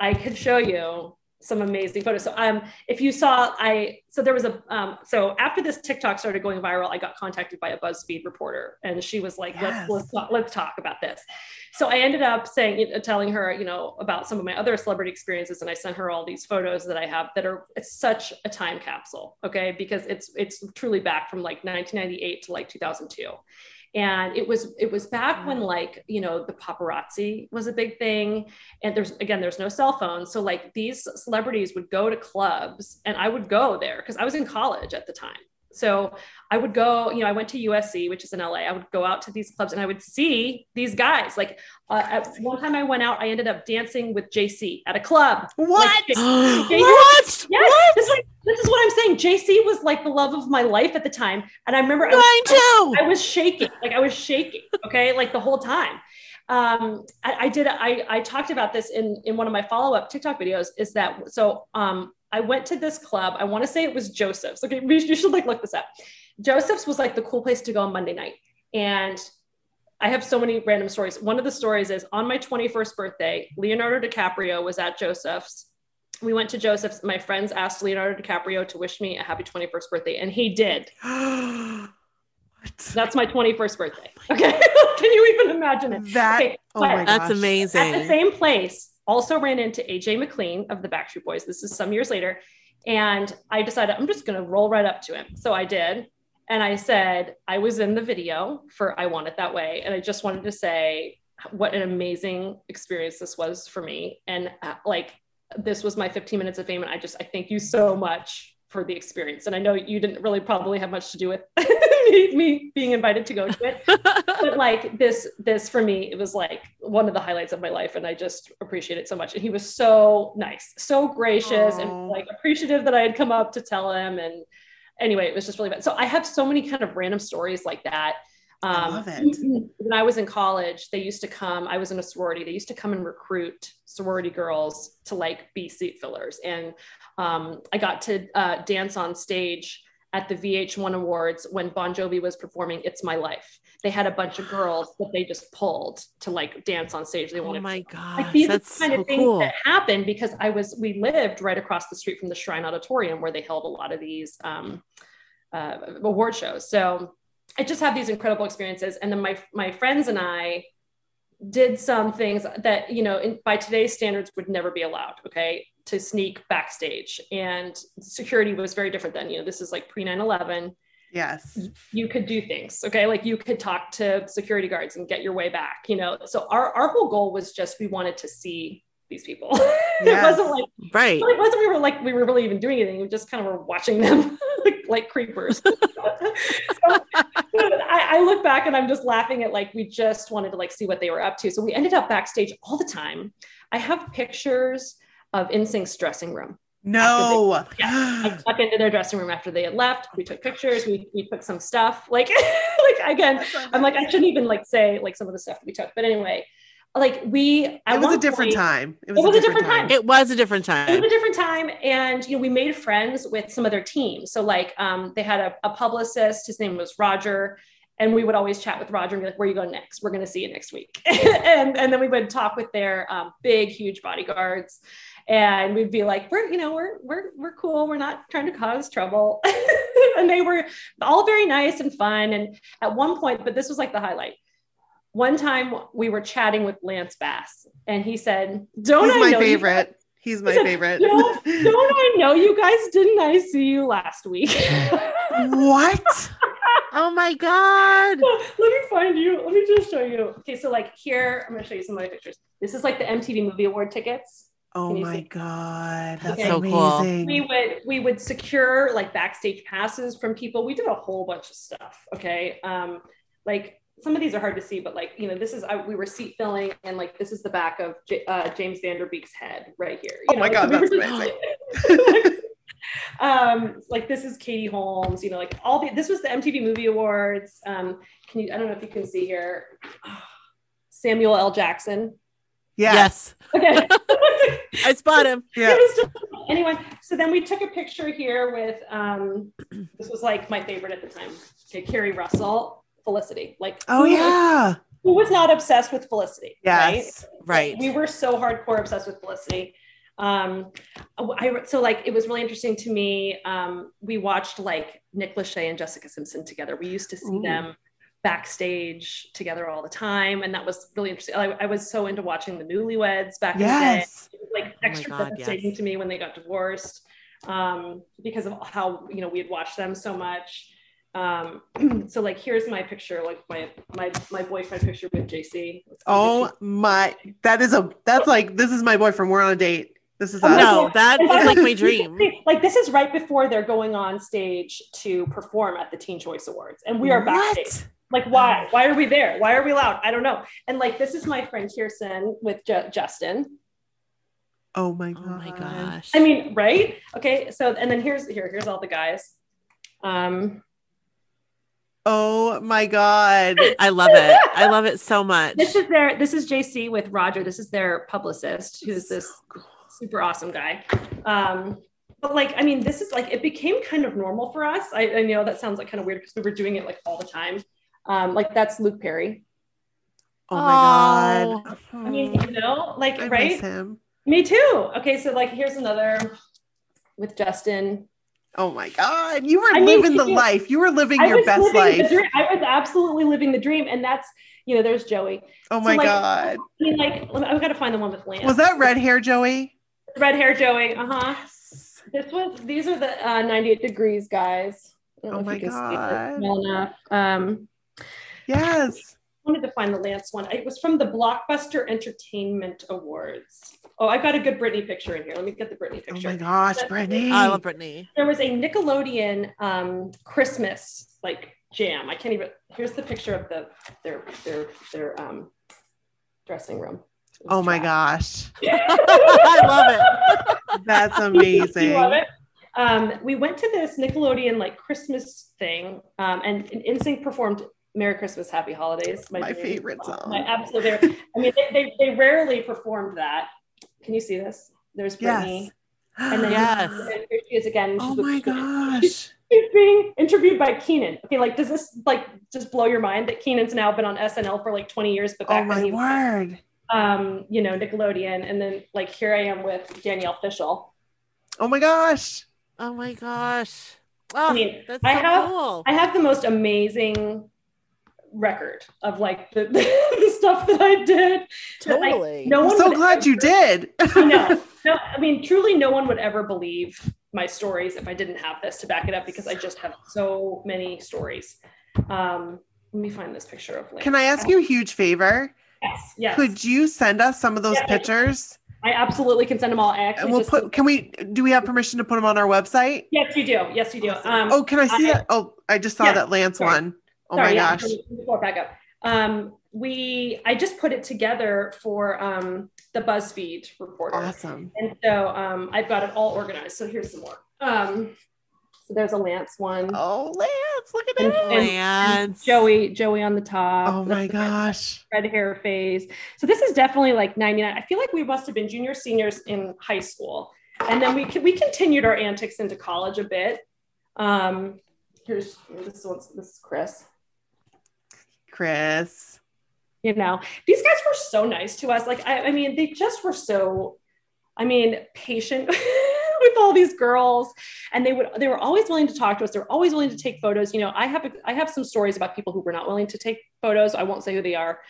i could show you some amazing photos. So um if you saw i so there was a um so after this tiktok started going viral i got contacted by a buzzfeed reporter and she was like Yes. let's let's talk, let's talk about this. So I ended up saying, telling her, you know, about some of my other celebrity experiences, and I sent her all these photos that I have that are it's such a time capsule, okay, because it's it's truly back from like 1998 to like 2002, and it was it was back when like you know the paparazzi was a big thing, and there's again there's no cell phones, so like these celebrities would go to clubs, and I would go there because I was in college at the time. So I would go, you know, I went to USC, which is in LA. I would go out to these clubs and I would see these guys. Like uh, at one time I went out, I ended up dancing with JC at a club. What? Like, what? Yes, This, is like, this is what I'm saying. JC was like the love of my life at the time. And I remember I was. I was shaking, like I was shaking, okay, like the whole time. Um, I, I did, I, I talked about this in, in one of my follow-up TikTok videos is that, so um, I went to this club. I want to say it was Joseph's. Okay, you should like look this up. Joseph's was like the cool place to go on Monday night. And I have so many random stories. One of the stories is on my 21st birthday, Leonardo DiCaprio was at Joseph's. We went to Joseph's. My friends asked Leonardo DiCaprio to wish me a happy 21st birthday, and he did. What? That's my 21st birthday. Okay. Can you even imagine it? That Okay, oh but my That's gosh. At the amazing. same place, also ran into AJ McLean of the Backstreet Boys. This is some years later. And I decided I'm just going to roll right up to him. So I did. And I said, I was in the video for I Want It That Way. And I just wanted to say what an amazing experience this was for me. And uh, like, this was my 15 minutes of fame. And I just, I thank you so much for the experience. And I know you didn't really probably have much to do with me, me being invited to go to it but like this this for me it was like one of the highlights of my life and i just appreciate it so much and he was so nice so gracious Aw. and like appreciative that i had come up to tell him and anyway it was just really bad so i have so many kind of random stories like that um, I love it. when i was in college they used to come i was in a sorority they used to come and recruit sorority girls to like be seat fillers and um, i got to uh, dance on stage at the VH1 Awards when Bon Jovi was performing It's My Life. They had a bunch of girls that they just pulled to like dance on stage. They wanted. oh wanted my like gosh, these that's the kind so of things cool. that happened because I was we lived right across the street from the Shrine Auditorium where they held a lot of these um, uh, award shows. So I just have these incredible experiences, and then my my friends and I did some things that you know in, by today's standards would never be allowed okay to sneak backstage. And security was very different then you know this is like pre 9-11 Yes. you could do things okay like you could talk to security guards and get your way back you know. So our, our whole goal was just we wanted to see these people. It wasn't like Right. it wasn't we were like we were really even doing anything we just kind of were watching them like, like creepers. So, I, I look back and i'm just laughing at like we just wanted to like see what they were up to so we ended up backstage all the time i have pictures of NSYNC's dressing room No. I snuck into their dressing room after they had left. We took pictures. We, we took some stuff. Like, like again, I'm like, I shouldn't even like say like some of the stuff that we took. But anyway, like we, it was a different point- time. It It was a different time. It was a different time. It was a different time, and you know, we made friends with some other teams. So like, um, they had a, a publicist. His name was Roger, and we would always chat with Roger and be like, "Where are you going next? We're going to see you next week." and and then we would talk with their um, big, huge bodyguards, and we'd be like, "We're you know we're we're we're cool. We're not trying to cause trouble." and they were all very nice and fun. And at one point, but this was like the highlight. One time we were chatting with Lance Bass, and he said, "Don't He's I my know you favorite. He's my He said, favorite. Don't, don't I know you guys? Didn't I see you last week? what? Oh my god. Let me find you. Let me just show you. Okay, so like here, I'm gonna show you some of my pictures. This is like the MTV Movie Award tickets. Oh Can you my see? god. That's Okay. So cool. We would we would secure like backstage passes from people. We did a whole bunch of stuff. Okay, um, like some of these are hard to see, but like you know, this is I, we were seat filling, and like this is the back of J- uh, James Van Der Beek's head right here. Oh You my know, God, so that's were amazing. um like this is katie holmes you know like all the this was the mtv movie awards um can you i don't know if you can see here samuel l jackson Yes. okay I spot him. Yeah. It was just- anyway so then we took a picture here with um this was like my favorite at the time okay keri russell felicity like Oh who- yeah. who was not obsessed with felicity right Yes. Right. we were so hardcore obsessed with Felicity. Um, I so like it was really interesting to me. Um, we watched like Nick Lachey and Jessica Simpson together. We used to see Ooh. them backstage together all the time, and that was really interesting. I, I was so into watching the Newlyweds back Yes. in the day. It was, like my extra God, devastating yes. to me when they got divorced um, because of how you know we had watched them so much. Um, so like here's my picture, like my my my boyfriend picture with JC. Oh my that is a that's like this is my boyfriend. We're on a date. This is Oh, us. No, that And is by like my dream. Like this is right before they're going on stage to perform at the Teen Choice Awards, and we are backstage. Like, why? Why are we there? Why are we loud I don't know. And like, this is my friend Kirsten with Ju- Justin. Oh my Oh my gosh. I mean, right? Okay. So, and then here's here here's all the guys. Um, Oh my god. I love it. I love it so much. this is their this is JC with Roger. This is their publicist, who's this super awesome guy. Um, but like, I mean, this is like it became kind of normal for us. I, I know that sounds like kind of weird because we were doing it like all the time. Um, like that's Luke Perry. Oh my god. I mean, you know, like I right? miss him. Me too. Okay, so like here's another with Justin. Oh my god. You were I mean, living the you- life. You were living I your was best living the life. dream. I was absolutely living the dream, and that's you know, there's Joey. Oh my like, god. I mean, like I've got to find the one with Lance. Was that red hair, Joey? red hair Joey? Uh huh. This was. These are the uh, 98 degrees guys. Oh my you can see God. it well enough. Um, Yes. I wanted to find the Lance one. It was from the Blockbuster Entertainment Awards. Oh, I've got a good Britney picture in here. Let me get the Britney picture. Oh my gosh, Britney. I love Britney. there was a Nickelodeon um, Christmas like jam. I can't even. Here's the picture of the their their their um, dressing room. Oh my gosh. I love it. That's you amazing. love it. Um, we went to this Nickelodeon like Christmas thing, um, and NSYNC performed "Merry Christmas, Happy Holidays." My dream favorite song. song. My absolute favorite. I mean, they, they, they rarely performed that. Can you see this? There's Britney, Yes. and then Yes. and here she is again. Oh She's with my gosh. She's being interviewed by Kenan. Okay, like does this like just blow your mind that Kenan's now been on SNL for like 20 years, but Oh back when my he was um, you know, Nickelodeon, and then like here I am with Danielle Fishel. Oh my gosh. Oh my gosh. Oh, I mean, that's I have- cool. I have the most amazing record of like the, the stuff that I did. that, like, Totally. no I'm so glad you did. I know. No, I mean, truly, no one would ever believe my stories if I didn't have this to back it up because I just have so many stories. Um, let me find this picture of Lance. Can I ask you a huge favor? Yes, yes. Could you send us some of those Yeah. pictures? I absolutely can send them all. I actually And we'll put can we do we have permission to put them on our website? Yes, you do. Yes, you do. Um, Oh, can I see I- that? Oh, I just saw Yeah, that Lance sorry. one. Oh Sorry, my gosh. it back up. Um, we I just put it together for um, the BuzzFeed reporter. Awesome. And so um, I've got it all organized. So here's some more. Um, so there's a Lance one. Oh, Lance, look at And- that. and- Lance. Joey, Joey on the top. Oh my gosh. Red hair phase. So this is definitely like 99. I feel like we must have been junior seniors in high school. And then we we continued our antics into college a bit. Um, here's this one's this is Chris. Chris. you know these guys were so nice to us. Like i, I mean they just were so i mean patient with all these girls. And they would they were always willing to talk to us. They're always willing to take photos. You know i have i have some stories about people who were not willing to take photos. I won't say who they are.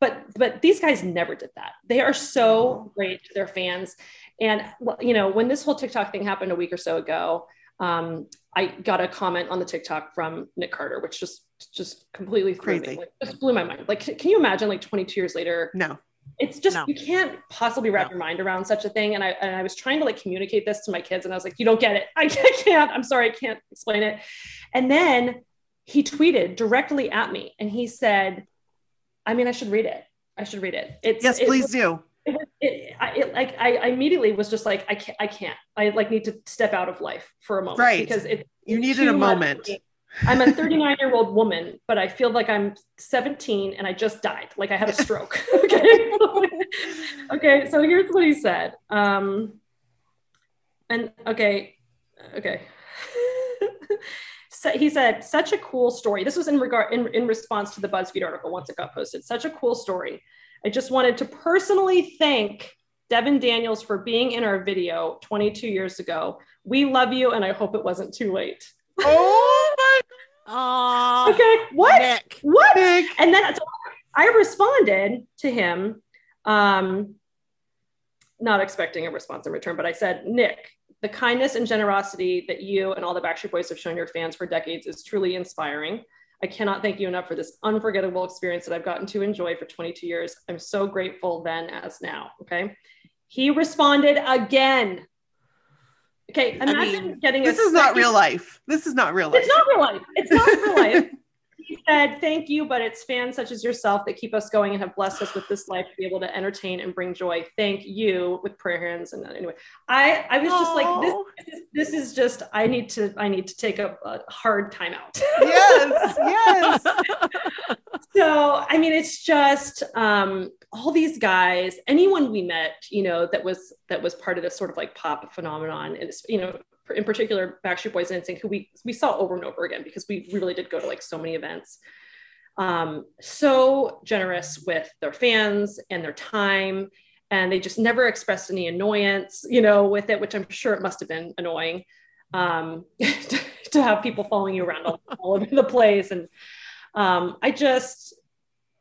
But but these guys never did that. They are so great to their fans. And you know, when this whole TikTok thing happened a week or so ago, um, I got a comment on the TikTok from Nick Carter, which just just completely Crazy. me, like, just blew my mind. Like, can you imagine, like, 22 years later, No. it's just No. you can't possibly wrap No. your mind around such a thing and I, and I was trying to like communicate this to my kids and i was like you don't get it i can't i'm sorry i can't explain it and then he tweeted directly at me and he said i mean i should read it i should read it it's Yes, it- please do. it, it, I, it, like I, I immediately was just like I can't I can't I like need to step out of life for a moment Right. because it You needed a moment. I'm a 39 year old woman, but I feel like I'm 17 and I just died. Like I had a stroke. okay. okay. So here's what he said. Um, and okay. Okay. so he said, such a cool story. This was in regard in, in response to the BuzzFeed article once it got posted. Such a cool story. I just wanted to personally thank Devon Daniels for being in our video 22 years ago. We love you, and I hope it wasn't too late. Oh my Oh, Okay, what? Nick. What? Nick. And then so I responded to him, um, not expecting a response in return, but I said, Nick, the kindness and generosity that you and all the Backstreet Boys have shown your fans for decades is truly inspiring. I cannot thank you enough for this unforgettable experience that I've gotten to enjoy for 22 years. I'm so grateful then as now. Okay. He responded again. Okay. I Imagine mean, getting This is not real life. This is not real life. it's not real life. It's not real life. He said, Thank you, but it's fans such as yourself that keep us going and have blessed us with this life to be able to entertain and bring joy. Thank you with prayer hands. And anyway, I, I was just like, this, this, is, this is just, I need to, I need to take a, a hard time out. Yes, yes. so i mean it's just um all these guys anyone we met you know that was that was part of this sort of like pop phenomenon and it's, you know in particular backstreet boys and NSYNC, who we we saw over and over again because we really did go to like so many events um so generous with their fans and their time and they just never expressed any annoyance you know with it which i'm sure it must have been annoying um to have people following you around all, all over the place and um, I just,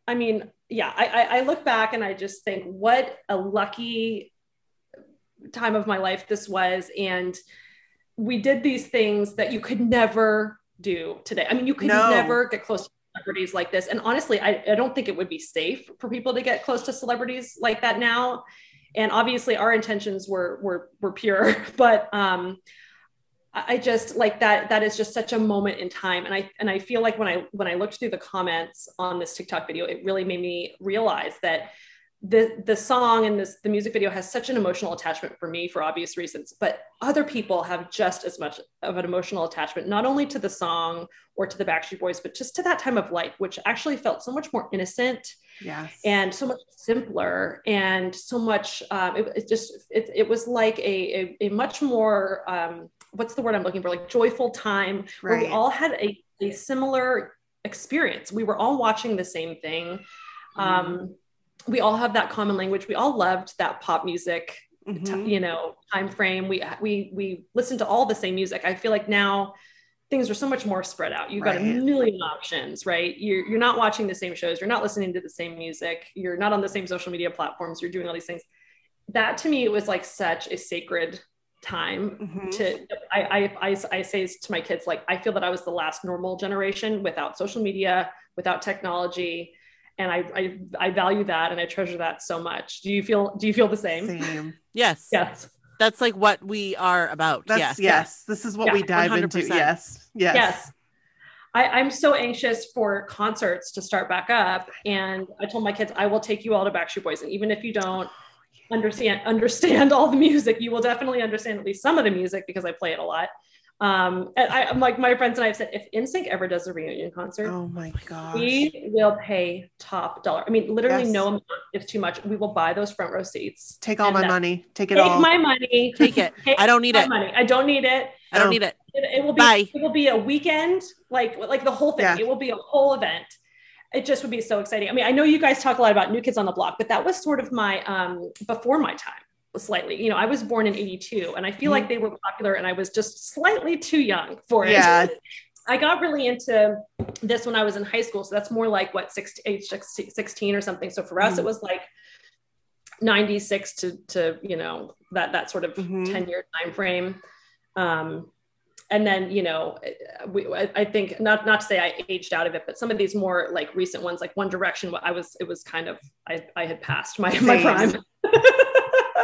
I mean, yeah, I, I look back and I just think what a lucky time of my life this was. And we did these things that you could never do today. I mean, you could No. never get close to celebrities like this. And honestly, I, I don't think it would be safe for people to get close to celebrities like that now. And obviously our intentions were, were, were pure, but, um, I I just like that. That is just such a moment in time, and I and I feel like when I when I looked through the comments on this TikTok video, it really made me realize that the the song and this the music video has such an emotional attachment for me for obvious reasons, but other people have just as much of an emotional attachment, not only to the song or to the Backstreet Boys, but just to that time of life, which actually felt so much more innocent Yes. and so much simpler and so much um, it, it just it, it was like a, a, a much more um, what's the word i'm looking for? Like joyful time where we all had a, a similar experience. We were all watching the same thing. Um, we all have that common language. We all loved that pop music t- Mhm. you know time frame. We we we listened to all the same music. I feel like now things are so much more spread out. You've got a million options right? You're, you're not watching the same shows. You're not listening to the same music. You're not on the same social media platforms. You're doing all these things. That to me was like such a sacred time Mhm. to I, I i i say to my kids like i feel that i was the last normal generation without social media without technology and I, I i value that and i treasure that so much do you feel do you feel the same Same. Yes. yes That's like what we are about. That's yes. yes. This is what Yeah, we dive into. 100%. Yes. Yes. Yes. I, I'm so anxious for concerts to start back up. And I told my kids, I will take you all to Backstreet Boys. And even if you don't understand understand all the music, you will definitely understand at least some of the music because I play it a lot. Um, and I, I'm like my friends and I have said, if NSYNC ever does a reunion concert, Oh my god, we will pay top dollar. I mean, literally Yes. no amount is too much. We will buy those front row seats. Take all my uh, money. Take it Take all. my money. Take it. Take I don't need it. money. I don't need it. I don't Oh. need it. It, it will be Bye. it will be a weekend, like like the whole thing. Yeah. It will be a whole event. It just would be so exciting. I mean, I know you guys talk a lot about New Kids on the Block, but that was sort of my um before my time slightly. You know, I was born in 82 and I feel like they were popular and I was just slightly too young for it. Yeah. I got really into this when I was in high school. So that's more like what, six, age 16 or something. So for us, Mhm. it was like 96 to, to, you know, that that sort of Mhm. 10 year time frame. Um, and then you know we, I, I think not not to say I aged out of it, but some of these more like recent ones, like One Direction, I was it was kind of I I had passed my my prime.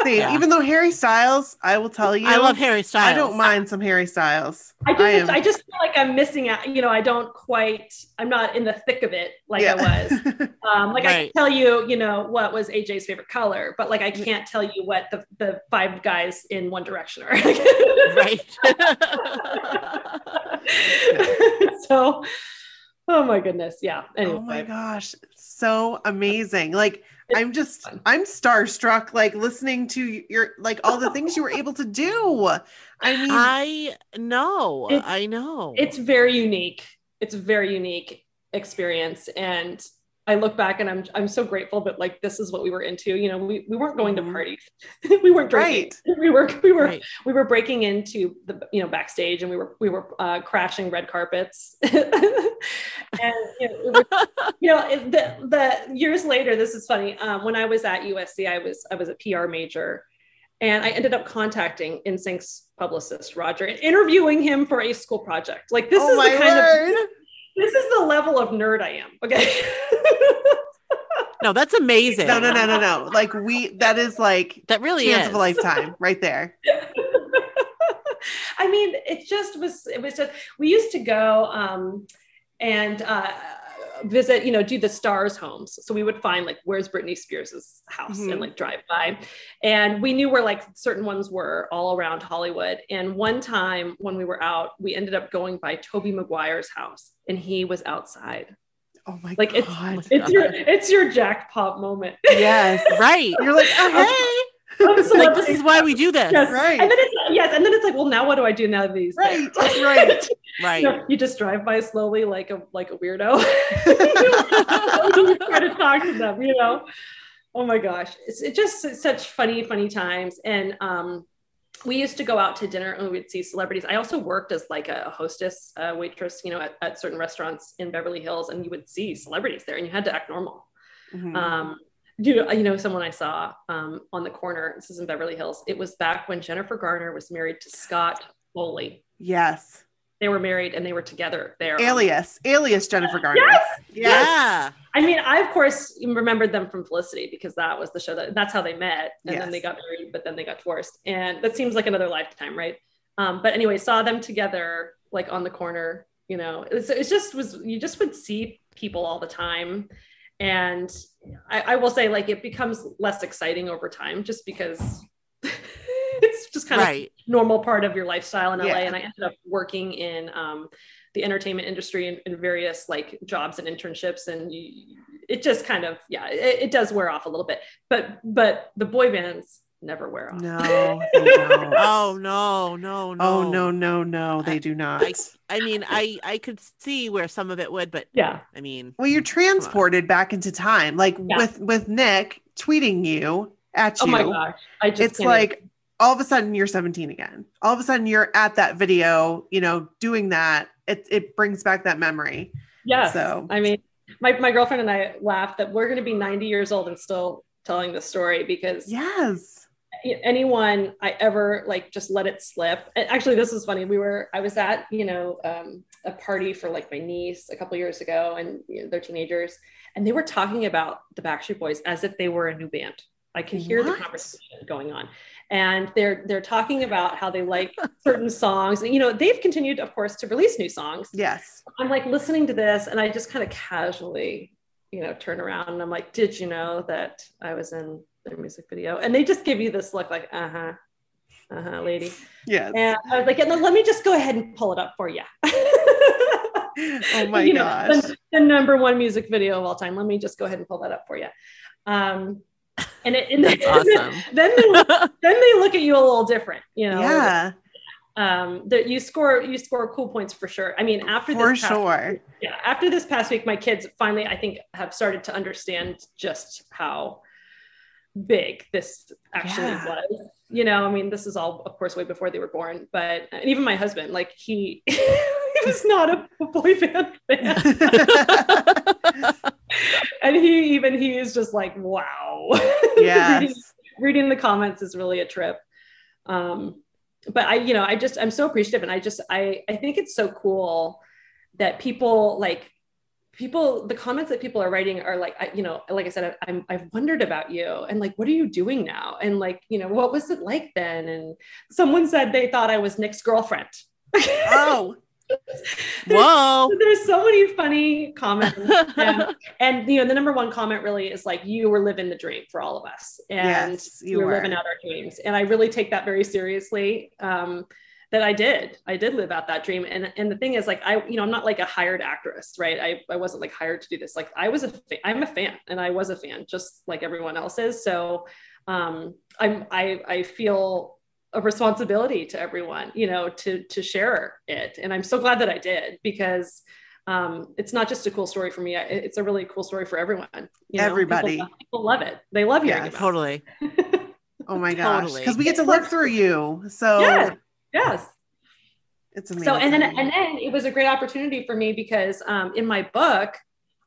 See, Yeah. even though Harry Styles, I will tell you, I love Harry Styles. I don't mind some Harry Styles. I just, am- I, just feel like I'm missing out. You know, I don't quite. I'm not in the thick of it like I was. Um, like I can tell you, you know, what was AJ's favorite color, but like I can't tell you what the the five guys in One Direction are. Right. so, oh my goodness, yeah. Anyway, oh my gosh, so amazing! Like It's I'm just, fun. I'm starstruck. Like listening to your, like all the things you were able to do. I mean, I know. I know. it's very unique. It's a very unique experience, and I look back and I'm I'm so grateful that like this is what we were into. You know, we, we weren't going to parties, we weren't drinking. We were we were right. we were breaking into the you know backstage and we were we were uh, crashing red carpets and you know, were- you know it- the the years later this is funny um, when i was at usc i was i was a pr major and i ended up contacting NSYNC's publicist roger and interviewing him for a school project like this oh is my the kind word! of this is the level of nerd i am okay No, that's amazing. No, no, no, no, no. Like we, that is like That really chance is. of a lifetime, right there. I mean, it just was, it was just, we used to go um, and uh, visit, you know, do the stars homes. So we would find like, where's Britney Spears's house Mhm. and like drive by. And we knew where like certain ones were all around Hollywood. And one time when we were out, we ended up going by Tobey Maguire's house and he was outside. Oh my god Like, it's- god! It's your, it's your jackpot moment. yes, Right. you're like, oh like this is why we do this. Yes. Right. And then it's, yes. And then it's like, well, now what do I do now these he's hey, there? right, right. Right. You, know, you just drive by slowly like a like a weirdo. you try to talk to them, you know. Oh my gosh. It's it just it's such funny, funny times. And um we used to go out to dinner and we'd see celebrities. I also worked as like a hostess, uh, waitress, you know, at, at certain restaurants in Beverly Hills, and you would see celebrities there, and you had to act normal. Mhm. Um, you know, you know, someone I saw um, on the corner. This is in Beverly Hills. It was back when Jennifer Garner was married to Scott Foley. yes, They were married and they were together there. alias, alias Jennifer Garner. Yes. Yes. Yeah. I mean, I of course remembered them from Felicity because that was the show that that's how they met, and then they got married, but then they got divorced, and that seems like another lifetime, right? Um, but anyway, saw them together like on the corner. You know, it's, it's just was you just would see people all the time, and I, I will say like it becomes less exciting over time just because it's just kind of normal part of your lifestyle in LA. Yeah. And I ended up working in um, the entertainment industry in, in various like jobs and internships. And you, it just kind of, yeah, it, it does wear off a little bit. But but the boy bands never wear off. No, they don't. Oh no, no, no. Oh no, no, no, they do not. I, I mean, I I could see where some of it would, but Yeah. I mean, well, you're transported back into time, like Yeah. with with Nick tweeting you at oh you. Oh you. my gosh. I just it's can't like all of a sudden you're 17 again. All of a sudden you're at that video, you know, doing that. It it brings back that memory. Yeah. So- I mean, my, my girlfriend and I laughed that we're going to be 90 years old and still telling this story because Yes. Anyone I ever like just let it slip. And actually, this was funny. We were I was at you know um, a party for like my niece a couple years ago, and you know, they're teenagers, and they were talking about the Backstreet Boys as if they were a new band. I could hear the conversation going on, and they're they're talking about how they like certain songs, and you know they've continued, of course, to release new songs. Yes. I'm like listening to this, and I just kind of casually, you know, turn around and I'm like, "Did you know that I was in their music video?" And they just give you this look, like, "Uh huh, uh huh, lady." Yeah. And I was like, "Yeah, no, let me just go ahead and pull it up for you." oh my You know, the, the number one music video of all time. Let me just go ahead and pull that up for you. Um, and it, and then, awesome. then they then they look at you a little different, you know. yeah, Um, that you score you score cool points for sure. I mean, after for this past sure. yeah after this past week my kids finally i think have started to understand just how big this actually Yeah. was. You know i mean this is all of course way before they were born but and even my husband like he he was not a boy band fan. And he even he is just like wow. Reading, reading the comments is really a trip. Um, but I, you know, I just I'm so appreciative, and I just I I think it's so cool that people like people the comments that people are writing are like I, you know like i said I, am i've wondered about you and like what are you doing now? And like you know what was it like then? And someone said they thought i was nick's girlfriend. Oh, Whoa. there's so many funny comments. And, and, you know the number one comment really is like you were living the dream for all of us. And Yes, you you were were. living out our dreams. And i really take that very seriously. Um that i did i did live out that dream and and the thing is like i you know i'm not like a hired actress right i, I wasn't like hired to do this like i was a fa- i'm a fan and i was a fan just like everyone else is so um i'm i i feel a responsibility to everyone, you know, to to share it. And I'm so glad that I did because um, it's not just a cool story for me. It's a really cool story for everyone. You know? Everybody. people, people love it. They love hearing Yeah, Totally. oh my gosh. Totally. Because we get to live through you. So yes, yes. it's amazing. So and then and then it was a great opportunity for me because um, in my book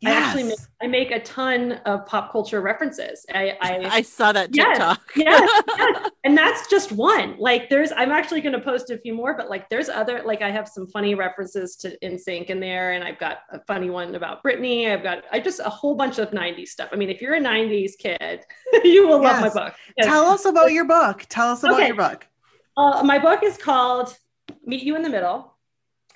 I actually make, I make a ton of pop culture references. I, I I saw that TikTok. yes, yes. and that's just one like there's i'm actually going to post a few more but like there's other like i have some funny references to NSYNC in there and i've got a funny one about britney i've got i just a whole bunch of 90s stuff i mean if you're a 90s kid you will love my book Tell us about your book. Tell us about Okay. your book. Uh, my book is called Meet You in the Middle,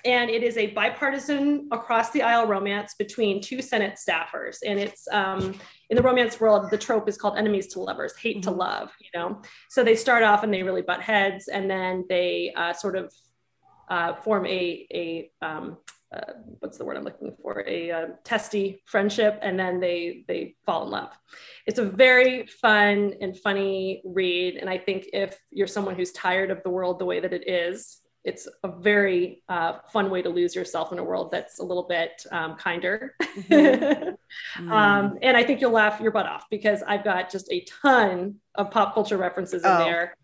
and it is a bipartisan across the aisle romance between two Senate staffers. And it's um, in the romance world, the trope is called enemies to lovers, hate to Mhm. love, you know? So they start off and they really butt heads, and then they uh, sort of uh, form a, a um, uh, what's the word I'm looking for? A uh, testy friendship, and then they they fall in love. It's a very fun and funny read, and I think if you're someone who's tired of the world the way that it is, it's a very uh, fun way to lose yourself in a world that's a little bit um, kinder. Mm-hmm. um, and I think you'll laugh your butt off because I've got just a ton of pop culture references in Oh. there.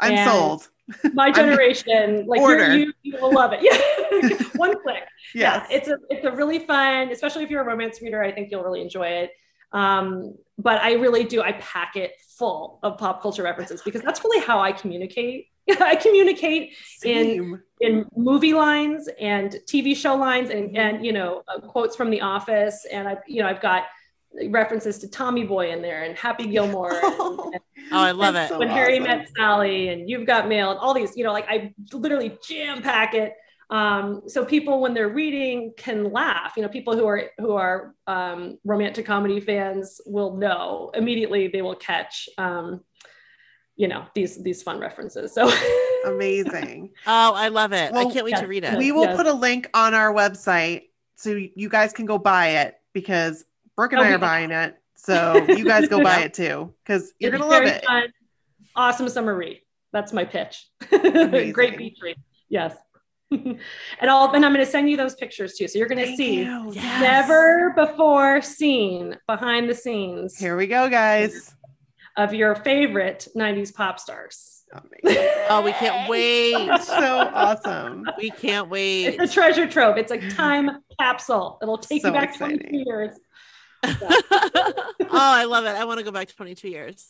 I'm and- sold. My generation, like you, you will love it. Yeah, one click Yes. yeah, it's a it's a really fun, especially if you're a romance reader. I think you'll really enjoy it. Um, but I really do. I pack it full of pop culture references because that's really how I communicate. I communicate in Same. in movie lines and TV show lines and Mhm. and you know uh, quotes from The Office and I you know I've got references to Tommy Boy in there and Happy Gilmore and, and Oh, I love That's it. so when Harry awesome. met Sally and You've Got Mail and all these, you know, like I literally jam pack it. Um, so people when they're reading can laugh. You know, people who are who are um, romantic comedy fans will know immediately. They will catch, um, you know, these these fun references. So Amazing. Oh, I love it. I can't wait yes, to read it. we will Yes. put a link on our website so you guys can go buy it because Brooke and Oh, I are yeah. buying it. So you guys go buy it too because you're it's gonna love very it. fun, awesome summer read. That's my pitch. Great beach read. Yes. and I'll and I'm going to send you those pictures too. So you're going to see you. Yes. never before seen behind the scenes Here we go, guys. of your favorite 90s pop stars. Amazing. Oh, we can't wait. so awesome. We can't wait. It's a treasure trove. It's a time capsule. It'll take So you back exciting. 22 years. oh, I love it. I want to go back to 22 years.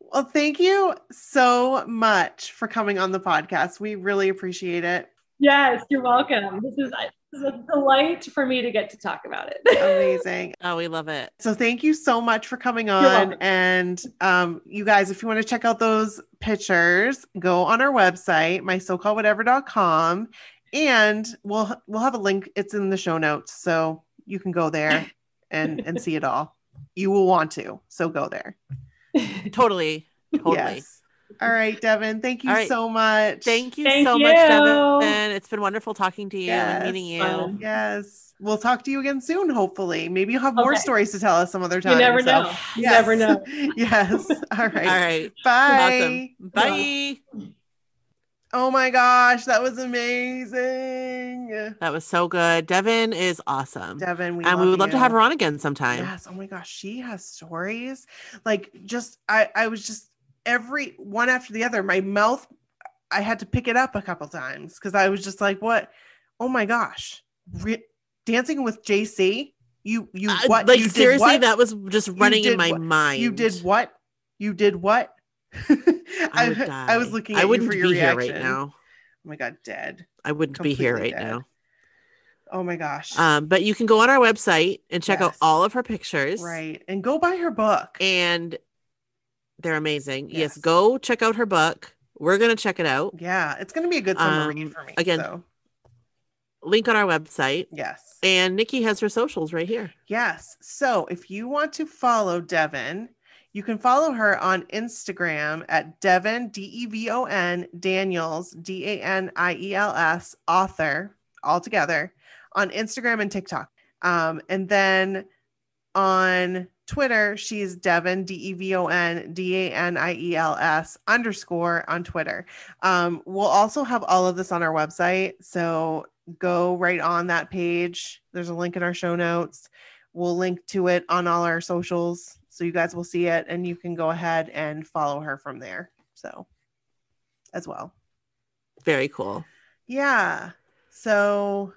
Well, thank you so much for coming on the podcast. We really appreciate it. Yes, you're welcome. This is, this is a delight for me to get to talk about it. Amazing. Oh, we love it. So thank you so much for coming on. And um, you guys, if you want to check out those pictures, go on our website, mysocalledwhatever.com, and we'll we'll have a link. It's in the show notes, so you can go there and and see it all. You will want to, so go there. Totally. Totally. Yes. All right, Devon. Thank you All right. so much. Thank you Thank so much, you. Devon. It's been wonderful talking to you Yes, and meeting you. fun. Yes. We'll talk to you again soon, hopefully. Maybe you'll have more stories to tell us some other time. You never so- know. You Yes. never know. yes. All right. All right. Bye. Awesome. Bye. Oh my gosh, that was amazing. That was so good. Devon is awesome. Devon, we and we love would love to have her on again sometime. Yes. Oh my gosh, she has stories. Like just I I was just every one after the other. My mouth I had to pick it up a couple times because I was just like, what? Oh my gosh. Re- dancing with JC? You you Uh, what? like you seriously, what? that was just running in my what? mind. You did what? You did what? I, I, I was looking I wouldn't for your be reaction. here right now. Oh my god, dead. I wouldn't be here right dead. now. Oh my gosh. Um, but you can go on our website and check out all of her pictures. right. And go buy her book. And they're amazing. Yes. Yes. go check out her book. We're gonna check it out. yeah, it's gonna be a good summer Um, read for me. again, so, Link on our website. yes. And Nikki has her socials right here. Yes. So if you want to follow Devon, you can follow her on Instagram at Devon, D E V O N, Daniels, D A N I E L S, author, all together on Instagram and TikTok. Um, and then on Twitter, she's Devon, D E V O N, D A N I E L S underscore on Twitter. Um, we'll also have all of this on our website. So go right on that page. There's a link in our show notes. We'll link to it on all our socials so you guys will see it and you can go ahead and follow her from there. So, as well. Very cool. Yeah. So,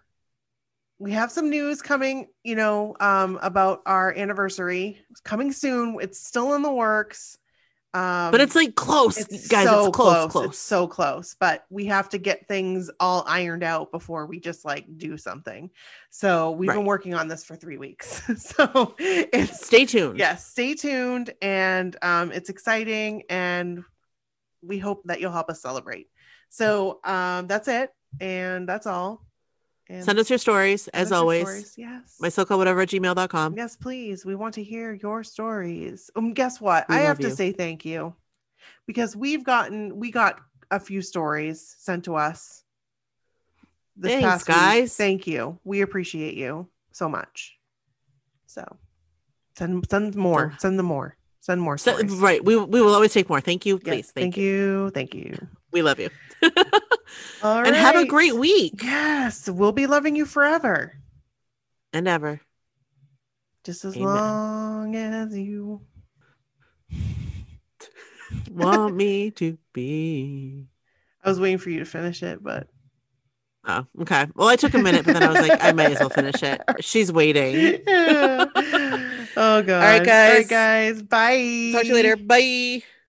we have some news coming, you know, um, about our anniversary. It's coming soon. It's still in the works. Um, But it's like close, it's guys. so it's close, close. It's so close, but we have to get things all ironed out before we just like do something. So we've been working on this for three weeks. so it's Stay tuned. yes, stay tuned, and um, it's exciting, and we hope that you'll help us celebrate. So um, that's it, and that's all. And Send us your stories as always. stories. Yes. My so whatever at gmail.com. Yes, please. We want to hear your stories. Um, guess what? We I have to say thank you because we've gotten we got a few stories sent to us this Thanks, past week. guys. Thank you. We appreciate you so much. So send send more. Send them more. Send more So, stories. right. We, we will always take more. Thank you. Yes, Please. thank, you. Thank you. We love you. All and have a great week Yes, we'll be loving you forever. and ever. Just as Amen. long as you Want me to be. I was waiting for you to finish it, but Oh, okay. Well, I took a minute, but then I was like, I might as well finish it. She's waiting. oh god. All right, guys. right, guys. Bye. Talk to you later. Bye.